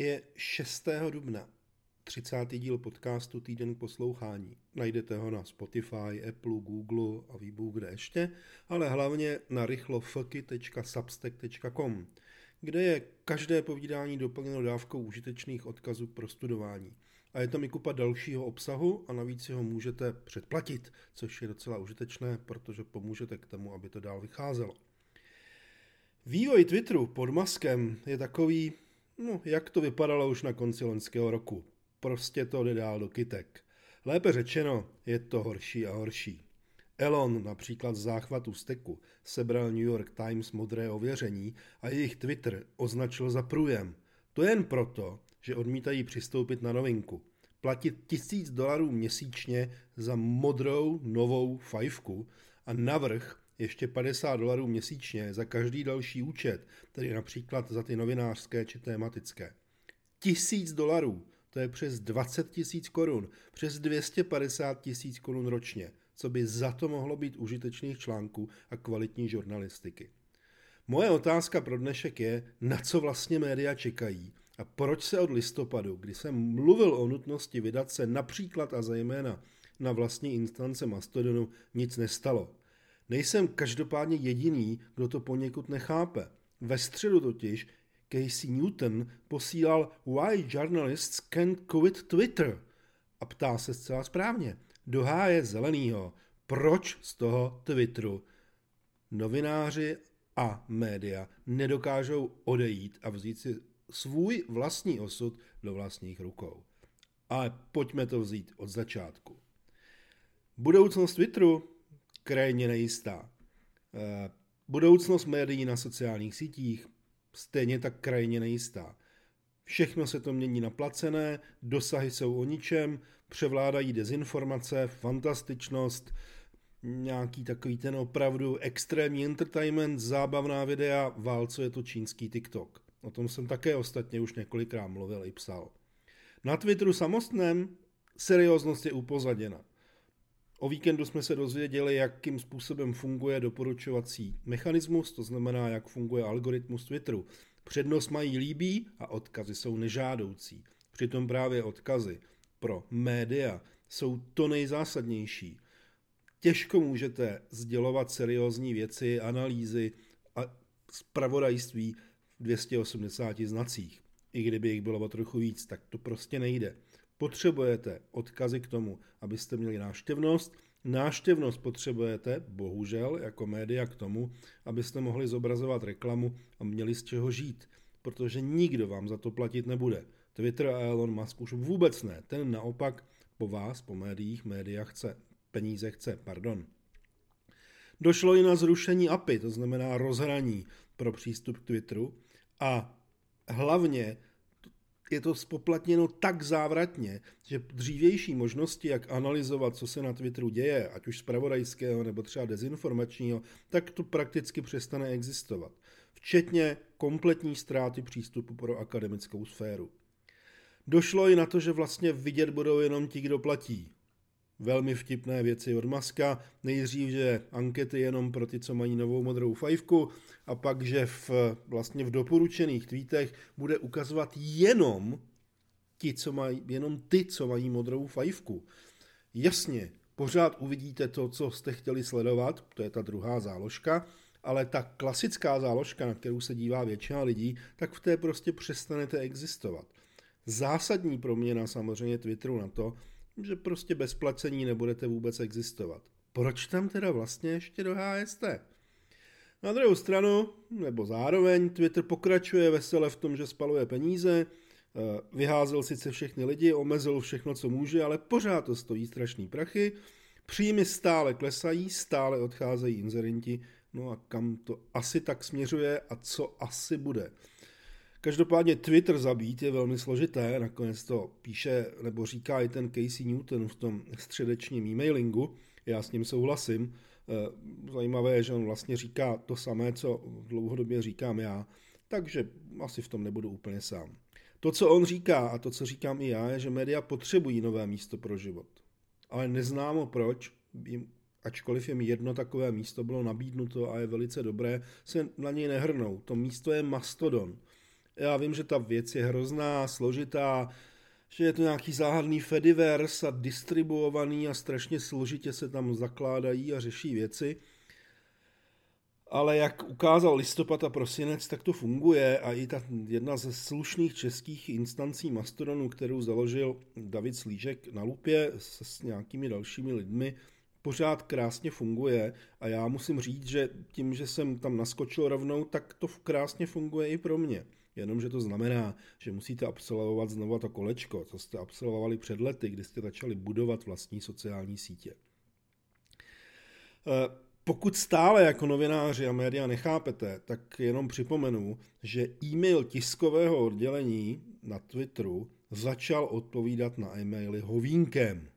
Je 6. dubna, 30. díl podcastu Týden k poslouchání. Najdete ho na Spotify, Apple, Google a výbůh kde ještě, ale hlavně na rychlofky.substack.com, kde je každé povídání doplněno dávkou užitečných odkazů pro studování. A je tam i kupa dalšího obsahu a navíc si ho můžete předplatit, což je docela užitečné, protože pomůžete k tomu, aby to dál vycházelo. Vývoj Twitteru pod maskem je takový, no, jak to vypadalo už na konci loňského roku. Prostě to jde dál do kytek. Lépe řečeno, je to horší a horší. Elon například z záchvatu steku sebral New York Times modré ověření a jejich Twitter označil za průjem. To jen proto, že odmítají přistoupit na novinku. Platit tisíc dolarů měsíčně za modrou novou fajfku a navrh ještě 50 dolarů měsíčně za každý další účet, tedy například za ty novinářské či tématické. Tisíc dolarů, to je přes 20 tisíc korun, přes 250 tisíc korun ročně, co by za to mohlo být užitečných článků a kvalitní žurnalistiky. Moje otázka pro dnešek je, na co vlastně média čekají a proč se od listopadu, kdy jsem mluvil o nutnosti vydat se například a zejména na vlastní instance Mastodonu, nic nestalo. Nejsem každopádně jediný, kdo to poněkud nechápe. Ve středu totiž Casey Newton posílal Why journalists can't quit Twitter a ptá se zcela správně. Do háje zelenýho. Proč z toho Twitteru novináři a média nedokážou odejít a vzít si svůj vlastní osud do vlastních rukou. Ale pojďme to vzít od začátku. Budoucnost Twitteru krajně nejistá. Eh, budoucnost médií na sociálních sítích stejně tak krajně nejistá. Všechno se to mění na placené, dosahy jsou o ničem, převládají dezinformace, fantastičnost, nějaký takový ten opravdu extrémní entertainment, zábavná videa, válcuje to čínský TikTok. O tom jsem také ostatně už několikrát mluvil i psal. Na Twitteru samostném serióznost je upozaděna. O víkendu jsme se dozvěděli, jakým způsobem funguje doporučovací mechanismus, to znamená, jak funguje algoritmus Twitteru. Přednost mají líbí a odkazy jsou nežádoucí. Přitom právě odkazy pro média jsou to nejzásadnější. Těžko můžete sdělovat seriózní věci, analýzy a zpravodajství v 280 znacích. I kdyby jich bylo o trochu víc, tak to prostě nejde. Potřebujete odkazy k tomu, abyste měli náštěvnost. Náštěvnost potřebujete, bohužel, jako média k tomu, abyste mohli zobrazovat reklamu a měli z čeho žít, protože nikdo vám za to platit nebude. Twitter a Elon Musk už vůbec ne, ten naopak po vás, po médiích, média chce, peníze chce, pardon. Došlo i na zrušení API, to znamená rozhraní pro přístup k Twitteru a hlavně je to spoplatněno tak závratně, že dřívější možnosti, jak analyzovat, co se na Twitteru děje, ať už z pravodajského nebo třeba dezinformačního, tak to prakticky přestane existovat. Včetně kompletní ztráty přístupu pro akademickou sféru. Došlo i na to, že vlastně vidět budou jenom ti, kdo platí velmi vtipné věci od Maska. Nejdřív, že ankety jenom pro ty, co mají novou modrou fajfku a pak, že v, vlastně v doporučených tweetech bude ukazovat jenom ti, co mají, jenom ty, co mají modrou fajfku. Jasně, pořád uvidíte to, co jste chtěli sledovat, to je ta druhá záložka, ale ta klasická záložka, na kterou se dívá většina lidí, tak v té prostě přestanete existovat. Zásadní proměna samozřejmě Twitteru na to, že prostě bez placení nebudete vůbec existovat. Proč tam teda vlastně ještě do HST? Na druhou stranu, nebo zároveň, Twitter pokračuje vesele v tom, že spaluje peníze, eh, vyházel sice všechny lidi, omezil všechno, co může, ale pořád to stojí strašný prachy, příjmy stále klesají, stále odcházejí inzerenti, no a kam to asi tak směřuje a co asi bude. Každopádně Twitter zabít je velmi složité, nakonec to píše nebo říká i ten Casey Newton v tom středečním e-mailingu, já s ním souhlasím. Eh, zajímavé je, že on vlastně říká to samé, co dlouhodobě říkám já, takže asi v tom nebudu úplně sám. To, co on říká a to, co říkám i já, je, že média potřebují nové místo pro život. Ale neznámo proč, ačkoliv jim jedno takové místo bylo nabídnuto a je velice dobré, se na něj nehrnou. To místo je Mastodon – Já vím, že ta věc je hrozná, složitá, že je to nějaký záhadný Fediverse a distribuovaný a strašně složitě se tam zakládají a řeší věci. Ale jak ukázal listopad a prosinec, tak to funguje a i ta jedna ze slušných českých instancí Mastodonu, kterou založil David Slížek na Lupě se s nějakými dalšími lidmi, pořád krásně funguje a já musím říct, že tím, že jsem tam naskočil rovnou, tak to krásně funguje i pro mě. Jenomže to znamená, že musíte absolvovat znovu to kolečko, co jste absolvovali před lety, kdy jste začali budovat vlastní sociální sítě. Eh, pokud stále jako novináři a média nechápete, tak jenom připomenu, že e-mail tiskového oddělení na Twitteru začal odpovídat na e-maily hovínkem.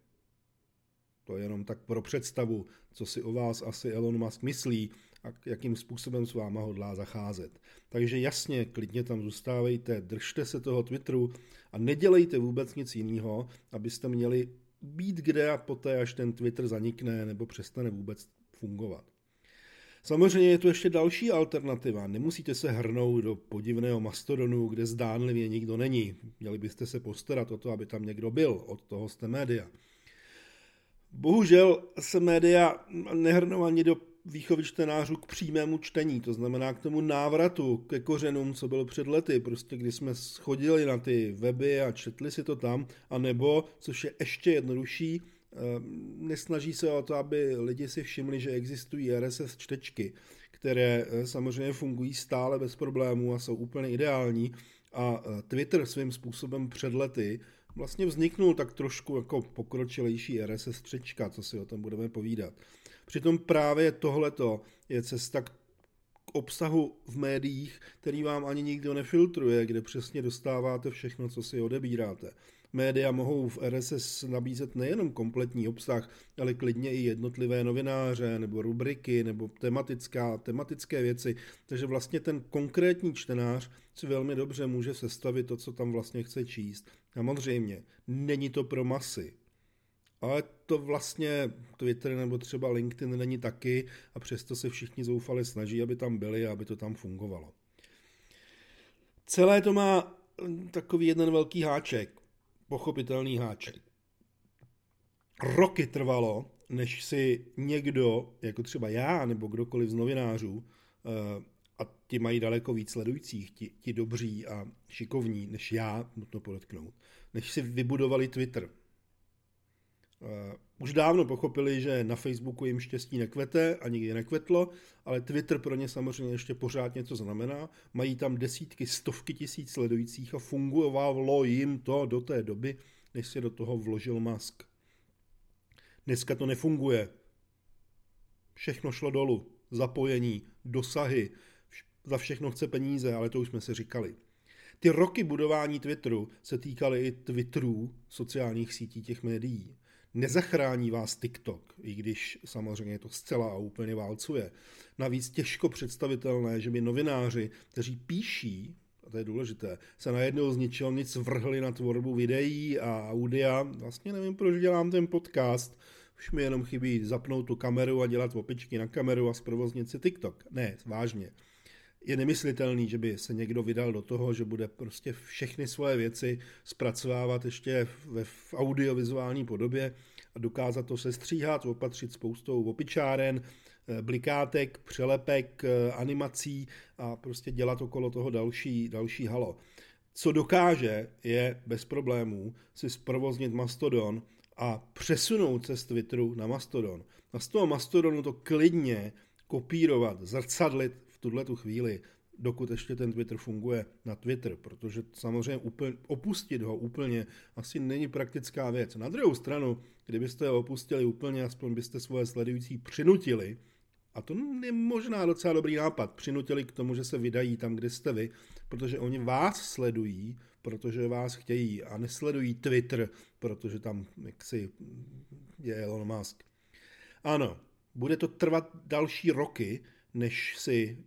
To je jenom tak pro představu, co si o vás asi Elon Musk myslí a jakým způsobem s váma hodlá zacházet. Takže jasně, klidně tam zůstávejte, držte se toho Twitteru a nedělejte vůbec nic jiného, abyste měli být kde a poté, až ten Twitter zanikne nebo přestane vůbec fungovat. Samozřejmě je tu ještě další alternativa. Nemusíte se hrnout do podivného mastodonu, kde zdánlivě nikdo není. Měli byste se postarat o to, aby tam někdo byl. Od toho jste média. Bohužel se média nehrnou ani do výchovy čtenářů k přímému čtení, to znamená k tomu návratu ke kořenům, co bylo před lety, prostě kdy jsme schodili na ty weby a četli si to tam, a nebo, což je ještě jednodušší, eh, nesnaží se o to, aby lidi si všimli, že existují RSS čtečky, které eh, samozřejmě fungují stále bez problémů a jsou úplně ideální. A eh, Twitter svým způsobem před lety vlastně vzniknul tak trošku jako pokročilejší RSS třečka, co si o tom budeme povídat. Přitom právě tohleto je cesta k obsahu v médiích, který vám ani nikdo nefiltruje, kde přesně dostáváte všechno, co si odebíráte. Média mohou v RSS nabízet nejenom kompletní obsah, ale klidně i jednotlivé novináře, nebo rubriky, nebo tematická, tematické věci. Takže vlastně ten konkrétní čtenář si velmi dobře může sestavit to, co tam vlastně chce číst. Samozřejmě, není to pro masy, ale to vlastně Twitter nebo třeba LinkedIn není taky a přesto se všichni zoufali snaží, aby tam byli a aby to tam fungovalo. Celé to má takový jeden velký háček, pochopitelný háček. Roky trvalo, než si někdo, jako třeba já nebo kdokoliv z novinářů, eh, a ti mají daleko víc sledujících, ti, ti dobří a šikovní než já, nutno podotknout, než si vybudovali Twitter. Uh, už dávno pochopili, že na Facebooku jim štěstí nekvete a nikdy nekvetlo, ale Twitter pro ně samozřejmě ještě pořád něco znamená. Mají tam desítky, stovky tisíc sledujících a fungovalo jim to do té doby, než se do toho vložil Musk. Dneska to nefunguje. Všechno šlo dolů. Zapojení, dosahy, za všechno chce peníze, ale to už jsme si říkali. Ty roky budování Twitteru se týkaly i Twitterů, sociálních sítí těch médií. Nezachrání vás TikTok, i když samozřejmě to zcela a úplně válcuje. Navíc těžko představitelné, že by novináři, kteří píší, a to je důležité, se najednou z ničeho nic vrhli na tvorbu videí a audia. Vlastně nevím, proč dělám ten podcast. Už mi jenom chybí zapnout tu kameru a dělat opičky na kameru a zprovoznit si TikTok. Ne, vážně je nemyslitelný, že by se někdo vydal do toho, že bude prostě všechny svoje věci zpracovávat ještě ve v audiovizuální podobě a dokázat to sestříhat, opatřit spoustou opičáren, eh, blikátek, přelepek, eh, animací a prostě dělat okolo toho další, další halo. Co dokáže, je bez problémů si zprovoznit Mastodon a přesunout se z Twitteru na Mastodon. A z toho Mastodonu to klidně kopírovat, zrcadlit tuhle tu chvíli, dokud ještě ten Twitter funguje na Twitter, protože samozřejmě úplně, opustit ho úplně asi není praktická věc. Na druhou stranu, kdybyste ho opustili úplně, aspoň byste svoje sledující přinutili, a to je možná docela dobrý nápad, přinutili k tomu, že se vydají tam, kde jste vy, protože oni vás sledují, protože vás chtějí a nesledují Twitter, protože tam jaksi je Elon Musk. Ano, bude to trvat další roky, než si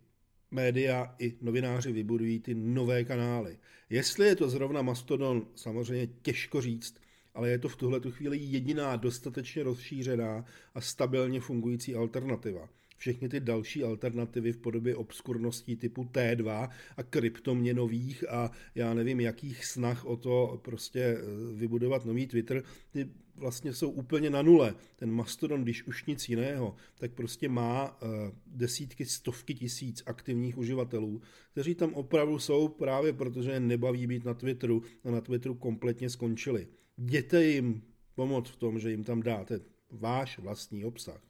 média i novináři vybudují ty nové kanály. Jestli je to zrovna Mastodon, samozřejmě těžko říct, ale je to v tuhle chvíli jediná dostatečně rozšířená a stabilně fungující alternativa. všechny ty další alternativy v podobě obskurností typu T2 a kryptoměnových a já nevím jakých snah o to prostě eh, vybudovat nový Twitter, ty vlastně jsou úplně na nule. Ten Mastodon, když už nic jiného, tak prostě má uh, desítky, stovky tisíc aktivních uživatelů, kteří tam opravdu jsou právě protože je nebaví být na Twitteru a na Twitteru kompletně skončili. Jděte jim pomoct v tom, že jim tam dáte váš vlastní obsah.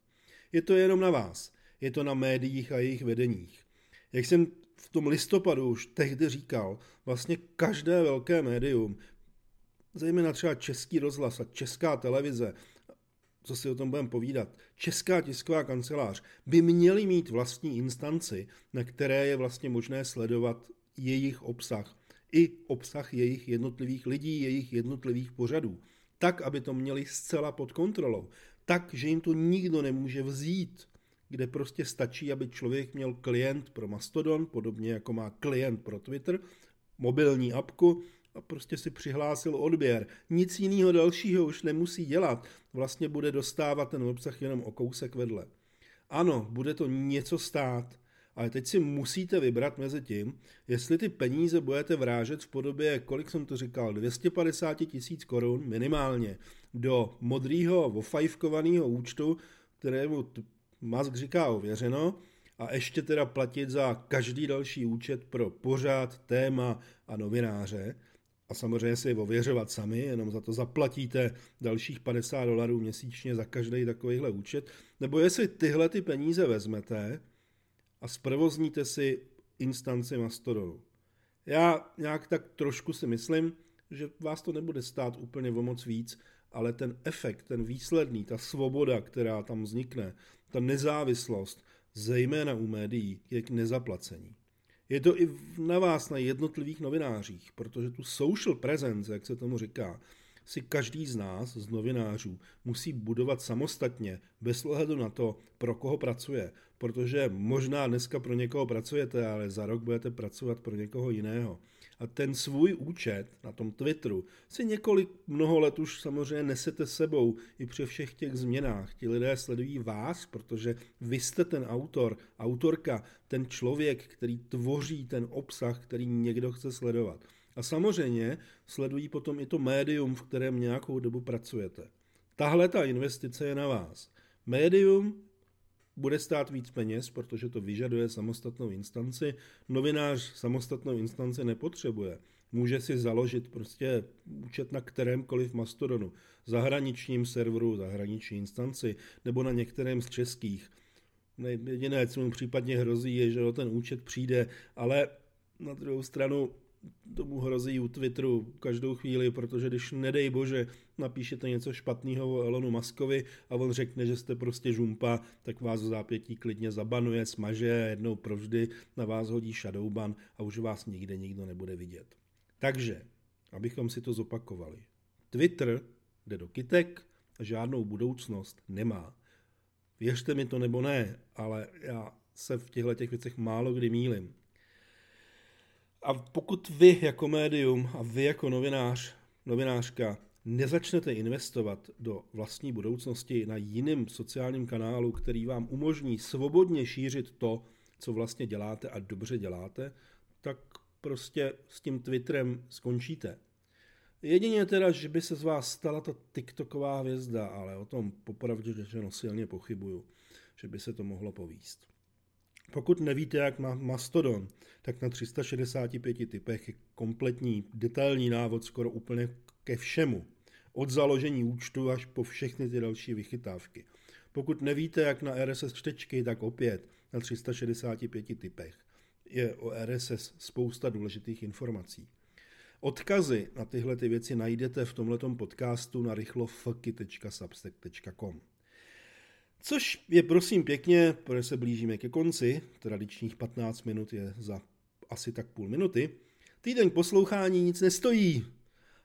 Je to jenom na vás. Je to na médiích a jejich vedeních. Jak jsem v tom listopadu už tehdy říkal, vlastně každé velké médium zejména třeba Český rozhlas a Česká televize, co si o tom budeme povídat, Česká tisková kancelář by měly mít vlastní instanci, na které je vlastně možné sledovat jejich obsah i obsah jejich jednotlivých lidí, jejich jednotlivých pořadů, tak, aby to měli zcela pod kontrolou, tak, že jim to nikdo nemůže vzít, kde prostě stačí, aby člověk měl klient pro Mastodon, podobně jako má klient pro Twitter, mobilní apku, a prostě si přihlásil odběr. Nic jiného dalšího už nemusí dělat. Vlastně bude dostávat ten obsah jenom o kousek vedle. Ano, bude to něco stát, ale teď si musíte vybrat mezi tím, jestli ty peníze budete vrážet v podobě, kolik jsem to říkal, 250 tisíc korun minimálně do modrýho, ofajfkovaného účtu, kterému Musk říká ověřeno, a ještě teda platit za každý další účet pro pořád, téma a novináře, a samozřejmě si ověřovat sami, jenom za to zaplatíte dalších 50 dolarů měsíčně za každý takovýhle účet, nebo jestli tyhle ty peníze vezmete a zprovozníte si instanci Mastodonu. Já nějak tak trošku si myslím, že vás to nebude stát úplně o moc víc, ale ten efekt, ten výsledný, ta svoboda, která tam vznikne, ta nezávislost, zejména u médií, je k nezaplacení. Je to i na vás, na jednotlivých novinářích, protože tu social presence, jak se tomu říká, si každý z nás, z novinářů, musí budovat samostatně, bez ohledu na to, pro koho pracuje. Protože možná dneska pro někoho pracujete, ale za rok budete pracovat pro někoho jiného. A ten svůj účet na tom Twitteru si několik mnoho let už samozřejmě nesete sebou i při všech těch změnách. Ti lidé sledují vás, protože vy jste ten autor, autorka, ten člověk, který tvoří ten obsah, který někdo chce sledovat. A samozřejmě sledují potom i to médium, v kterém nějakou dobu pracujete. Tahle ta investice je na vás. Médium bude stát víc peněz, protože to vyžaduje samostatnou instanci. Novinář samostatnou instanci nepotřebuje. Může si založit prostě účet na kterémkoliv mastodonu, zahraničním serveru, zahraniční instanci, nebo na některém z českých. Jediné, co mu případně hrozí, je, že o ten účet přijde, ale na druhou stranu tomu hrozí u Twitteru každou chvíli, protože když nedej bože napíšete něco špatného o Elonu Maskovi a on řekne, že jste prostě žumpa, tak vás v zápětí klidně zabanuje, smaže a jednou provždy na vás hodí shadowban a už vás nikde nikdo nebude vidět. Takže, abychom si to zopakovali. Twitter jde do kytek a žádnou budoucnost nemá. Věřte mi to nebo ne, ale já se v těchto těch věcech málo kdy mílim. A pokud vy jako médium a vy jako novinář, novinářka nezačnete investovat do vlastní budoucnosti na jiném sociálním kanálu, který vám umožní svobodně šířit to, co vlastně děláte a dobře děláte, tak prostě s tím Twitterem skončíte. Jedině teda, že by se z vás stala ta TikToková hvězda, ale o tom popravdě řečeno silně pochybuju, že by se to mohlo povíst. Pokud nevíte, jak má Mastodon, tak na 365 typech je kompletní detailní návod skoro úplně ke všemu. Od založení účtu až po všechny ty další vychytávky. Pokud nevíte, jak na RSS čtečky, tak opět na 365 typech. Je o RSS spousta důležitých informací. Odkazy na tyhle ty věci najdete v tomto podcastu na rychlofky.substack.com. Což je prosím pěkně, protože se blížíme ke konci, tradičních 15 minut je za asi tak půl minuty, týden k poslouchání nic nestojí,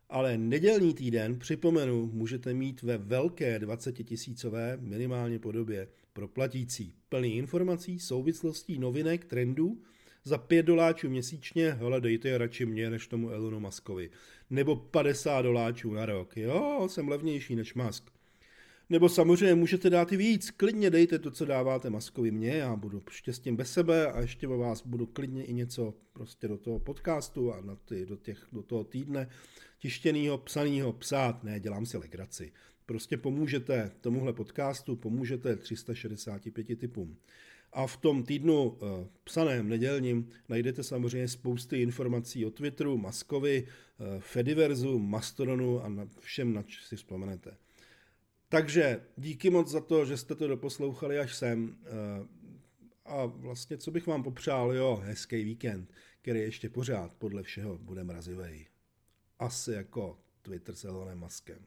ale nedělní týden, připomenu, můžete mít ve velké 20 tisícové minimálně podobě pro platící plný informací, souvislostí, novinek, trendů, za 5 doláčů měsíčně, hele, dejte radši mě než tomu Elonu Muskovi. Nebo 50 doláčů na rok. Jo, jsem levnější než Musk. Nebo samozřejmě můžete dát i víc, klidně dejte to, co dáváte Maskovi mě, já budu štěstím bez sebe a ještě o vás budu klidně i něco prostě do toho podcastu a na ty, do, těch, do toho týdne tištěného, psaného psát, ne, dělám si legraci. Prostě pomůžete tomuhle podcastu, pomůžete 365 typům. A v tom týdnu eh, psaném nedělním najdete samozřejmě spousty informací o Twitteru, Maskovi, eh, Fediverzu, Mastodonu a na všem, na si vzpomenete. Takže díky moc za to, že jste to doposlouchali až sem. Eh, a vlastně, co bych vám popřál, jo, hezký víkend, který ještě pořád podle všeho bude mrazivej. Asi jako Twitter s Elonem Maskem.